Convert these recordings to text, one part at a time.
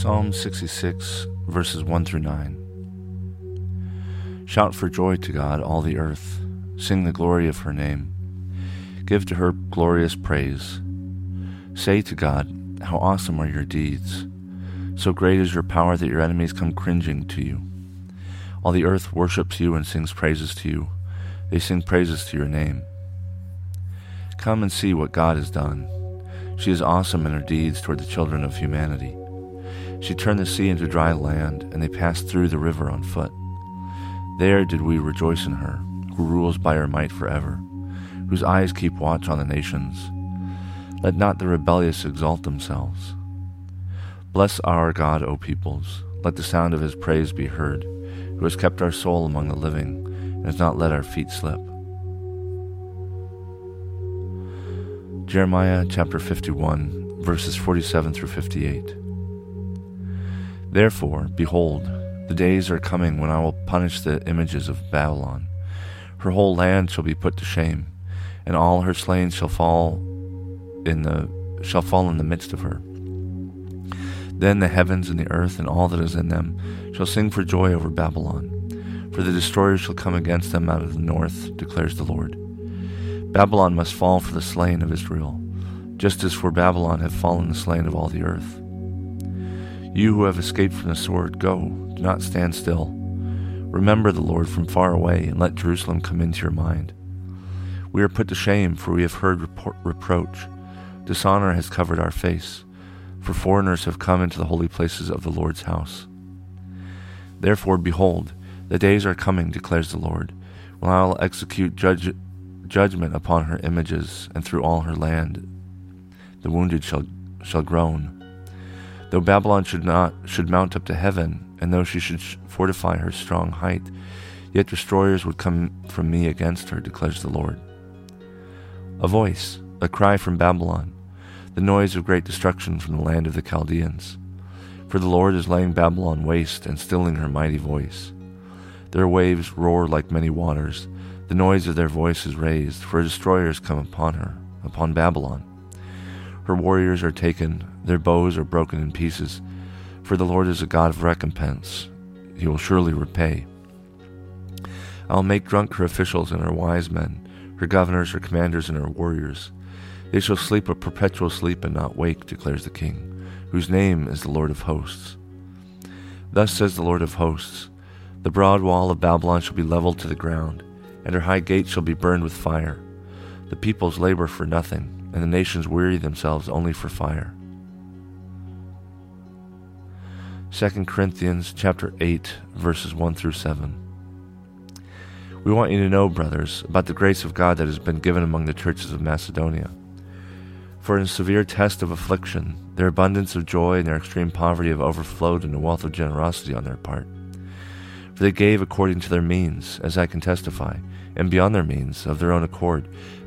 Psalm 66, verses 1 through 9. Shout for joy to God, all the earth. Sing the glory of her name. Give to her glorious praise. Say to God, How awesome are your deeds! So great is your power that your enemies come cringing to you. All the earth worships you and sings praises to you. They sing praises to your name. Come and see what God has done. She is awesome in her deeds toward the children of humanity. She turned the sea into dry land, and they passed through the river on foot. There did we rejoice in her, who rules by her might forever, whose eyes keep watch on the nations. Let not the rebellious exalt themselves. Bless our God, O peoples. Let the sound of his praise be heard, who has kept our soul among the living, and has not let our feet slip. Jeremiah chapter 51, verses 47 through 58. Therefore, behold, the days are coming when I will punish the images of Babylon. Her whole land shall be put to shame, and all her slain shall fall in the shall fall in the midst of her. Then the heavens and the earth and all that is in them shall sing for joy over Babylon, for the destroyer shall come against them out of the north, declares the Lord. Babylon must fall for the slain of Israel, just as for Babylon have fallen the slain of all the earth. You who have escaped from the sword, go, do not stand still. Remember the Lord from far away, and let Jerusalem come into your mind. We are put to shame, for we have heard reproach. Dishonor has covered our face, for foreigners have come into the holy places of the Lord's house. Therefore, behold, the days are coming, declares the Lord, when I will execute judge, judgment upon her images, and through all her land the wounded shall, shall groan. Though Babylon should not should mount up to heaven, and though she should fortify her strong height, yet destroyers would come from me against her, declares the Lord. A voice, a cry from Babylon, the noise of great destruction from the land of the Chaldeans. For the Lord is laying Babylon waste and stilling her mighty voice. Their waves roar like many waters, the noise of their voice is raised, for destroyers come upon her, upon Babylon. Her warriors are taken, their bows are broken in pieces. For the Lord is a God of recompense. He will surely repay. I will make drunk her officials and her wise men, her governors, her commanders, and her warriors. They shall sleep a perpetual sleep and not wake, declares the King, whose name is the Lord of hosts. Thus says the Lord of hosts The broad wall of Babylon shall be leveled to the ground, and her high gates shall be burned with fire. The peoples labor for nothing and the nations weary themselves only for fire. 2 Corinthians chapter 8 verses 1 through 7. We want you to know, brothers, about the grace of God that has been given among the churches of Macedonia. For in severe test of affliction, their abundance of joy and their extreme poverty have overflowed in a wealth of generosity on their part. For they gave according to their means, as I can testify, and beyond their means, of their own accord,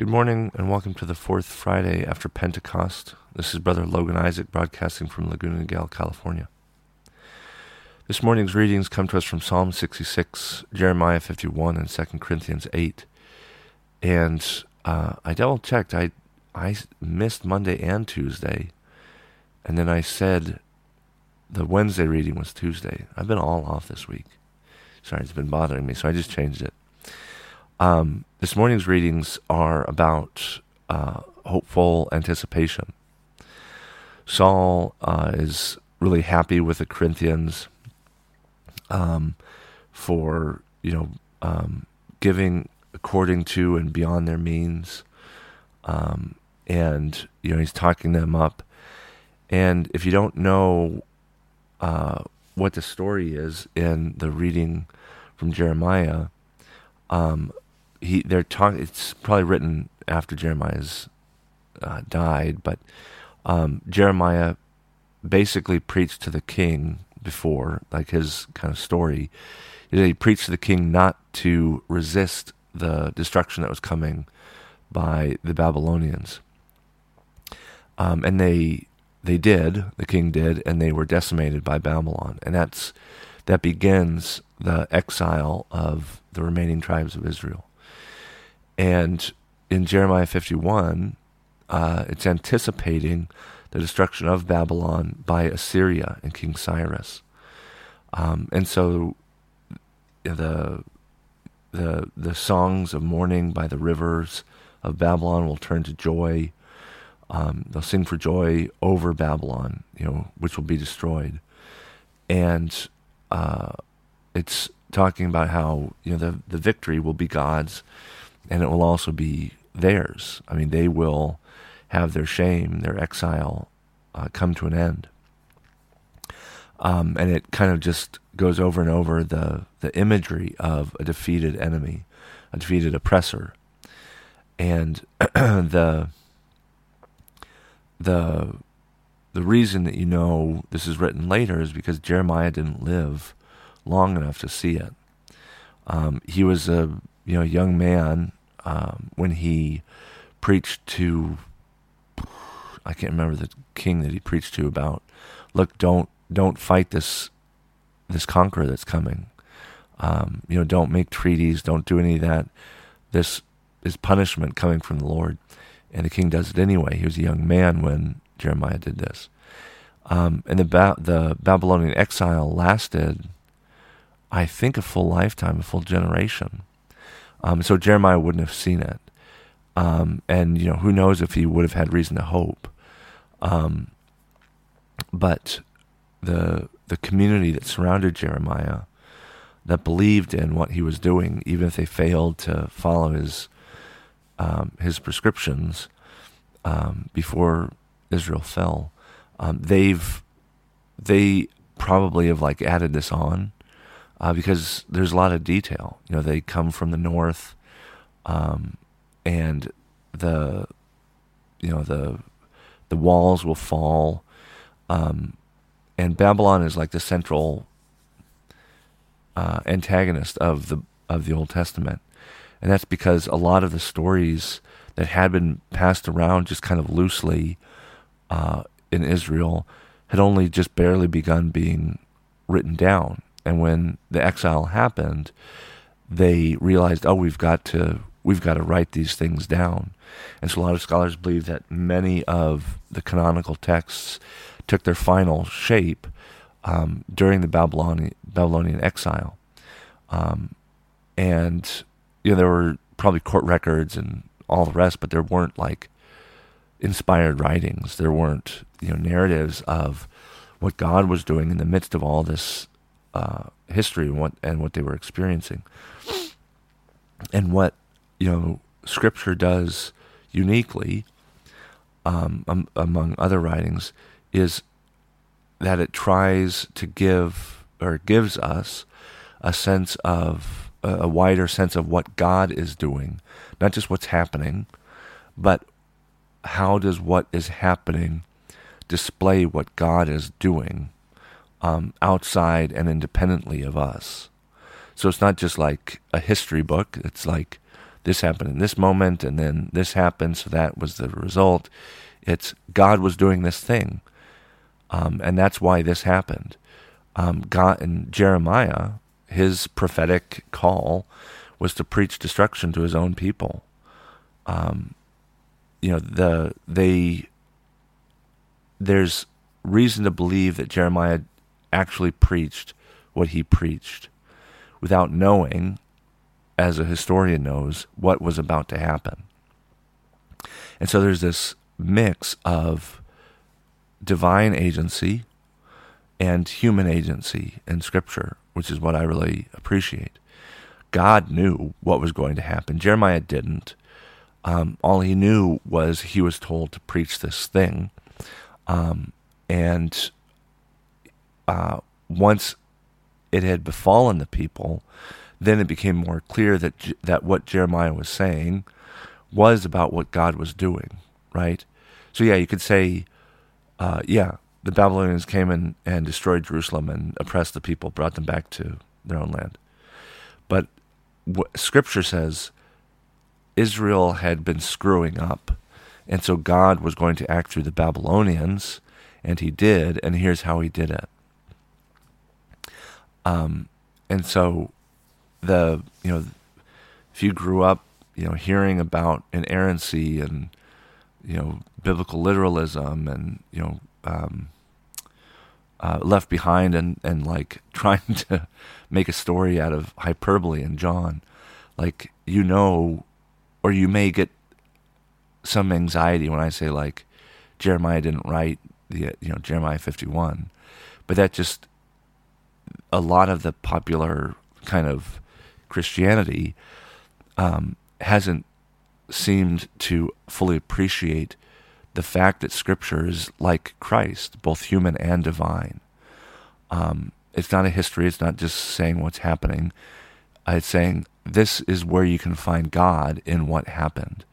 Good morning and welcome to the fourth Friday after Pentecost. This is Brother Logan Isaac broadcasting from Laguna Niguel, California. This morning's readings come to us from Psalm 66, Jeremiah 51, and 2 Corinthians 8. And uh, I double checked. I, I missed Monday and Tuesday. And then I said the Wednesday reading was Tuesday. I've been all off this week. Sorry, it's been bothering me, so I just changed it. Um, this morning's readings are about uh, hopeful anticipation. Saul uh, is really happy with the Corinthians um, for you know um, giving according to and beyond their means, um, and you know he's talking them up. And if you don't know uh, what the story is in the reading from Jeremiah, um, he they're talking. It's probably written after Jeremiah's uh, died, but um, Jeremiah basically preached to the king before, like his kind of story. He preached to the king not to resist the destruction that was coming by the Babylonians. Um, and they they did, the king did, and they were decimated by Babylon. And that's that begins the exile of the remaining tribes of Israel. And in Jeremiah 51, uh, it's anticipating the destruction of Babylon by Assyria and King Cyrus. Um, and so the the the songs of mourning by the rivers of Babylon will turn to joy. Um, they'll sing for joy over Babylon, you know, which will be destroyed. And uh, it's talking about how you know the the victory will be God's, and it will also be theirs. I mean, they will have their shame, their exile, uh, come to an end. Um, and it kind of just goes over and over the the imagery of a defeated enemy, a defeated oppressor, and the the the reason that you know this is written later is because Jeremiah didn't live long enough to see it. Um, he was a you know young man um, when he preached to I can't remember the king that he preached to about look don't don't fight this this conqueror that's coming. Um, you know, don't make treaties, don't do any of that. This is punishment coming from the Lord. And the king does it anyway. He was a young man when Jeremiah did this. Um, and the, ba- the Babylonian exile lasted, I think, a full lifetime, a full generation. Um, so Jeremiah wouldn't have seen it. Um, and, you know, who knows if he would have had reason to hope. Um, but the the community that surrounded Jeremiah that believed in what he was doing, even if they failed to follow his um, his prescriptions um, before Israel fell. Um, they've they probably have like added this on uh, because there's a lot of detail. You know, they come from the north, um, and the you know the the walls will fall. Um, and Babylon is like the central uh, antagonist of the of the Old Testament, and that's because a lot of the stories that had been passed around just kind of loosely uh, in Israel had only just barely begun being written down, and when the exile happened, they realized, oh, we've got to we've got to write these things down, and so a lot of scholars believe that many of the canonical texts took their final shape um, during the Babylonian, Babylonian exile. Um, and you know there were probably court records and all the rest, but there weren't like inspired writings. There weren't you know narratives of what God was doing in the midst of all this uh, history and what and what they were experiencing, and what you know Scripture does uniquely um, um, among other writings is that it tries to give or gives us a sense of a wider sense of what God is doing, not just what's happening, but how does what is happening display what God is doing um, outside and independently of us. So it's not just like a history book. It's like this happened in this moment, and then this happened, so that was the result. It's God was doing this thing. Um, and that's why this happened. Um, God and Jeremiah, his prophetic call was to preach destruction to his own people. Um, you know, the they there's reason to believe that Jeremiah actually preached what he preached without knowing, as a historian knows, what was about to happen. And so there's this mix of divine agency and human agency in Scripture, which is what I really appreciate. God knew what was going to happen. Jeremiah didn't. Um, all he knew was he was told to preach this thing. Um, and uh, once it had befallen the people, then it became more clear that that what Jeremiah was saying was about what God was doing, right? So yeah, you could say, uh, yeah, the Babylonians came in and destroyed Jerusalem and oppressed the people, brought them back to their own land. But what Scripture says Israel had been screwing up, and so God was going to act through the Babylonians, and He did. And here's how He did it. Um, and so the you know if you grew up you know hearing about inerrancy and you know biblical literalism and you know um, uh, left behind and and like trying to make a story out of hyperbole in John, like you know, or you may get some anxiety when I say like Jeremiah didn't write the you know Jeremiah fifty one, but that just a lot of the popular kind of Christianity um, hasn't seemed to fully appreciate the fact that Scripture is like Christ, both human and divine. Um, it's not a history, it's not just saying what's happening. It's saying this is where you can find God in what happened.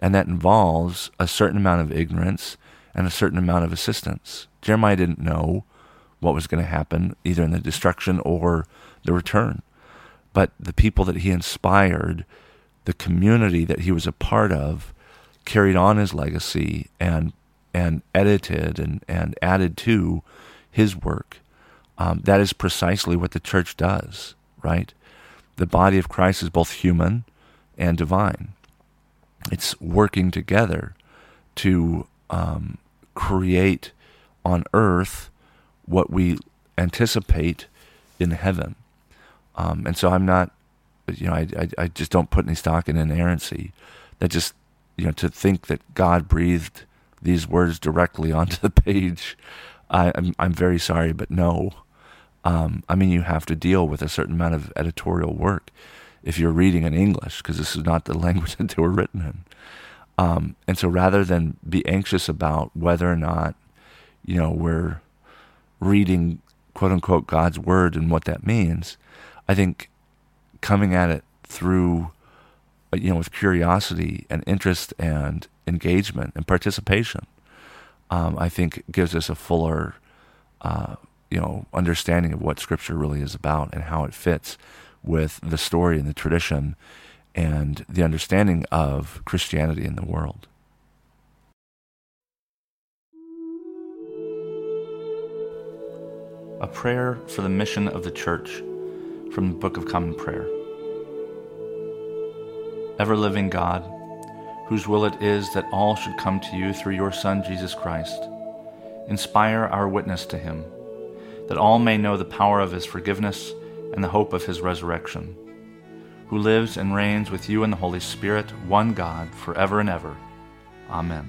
And that involves a certain amount of ignorance and a certain amount of assistance. Jeremiah didn't know what was going to happen, either in the destruction or the return. But the people that he inspired, the community that he was a part of, carried on his legacy and and edited and, and added to his work. Um, that is precisely what the church does, right? The body of Christ is both human and divine. It's working together to um, create on earth what we anticipate in heaven. Um, and so I'm not, you know, I, I, I just don't put any stock in inerrancy. That just you know, to think that God breathed these words directly onto the page, I, am I'm, I'm very sorry, but no. Um, I mean, you have to deal with a certain amount of editorial work if you're reading in English, because this is not the language that they were written in. Um, and so rather than be anxious about whether or not, you know, we're reading quote unquote God's word and what that means, I think coming at it through you know, with curiosity and interest and engagement and participation, um, I think gives us a fuller, uh, you know, understanding of what Scripture really is about and how it fits with the story and the tradition and the understanding of Christianity in the world. A prayer for the mission of the church from the Book of Common Prayer ever living God, whose will it is that all should come to you through your Son, Jesus Christ. Inspire our witness to him, that all may know the power of his forgiveness and the hope of his resurrection, who lives and reigns with you in the Holy Spirit, one God, forever and ever. Amen.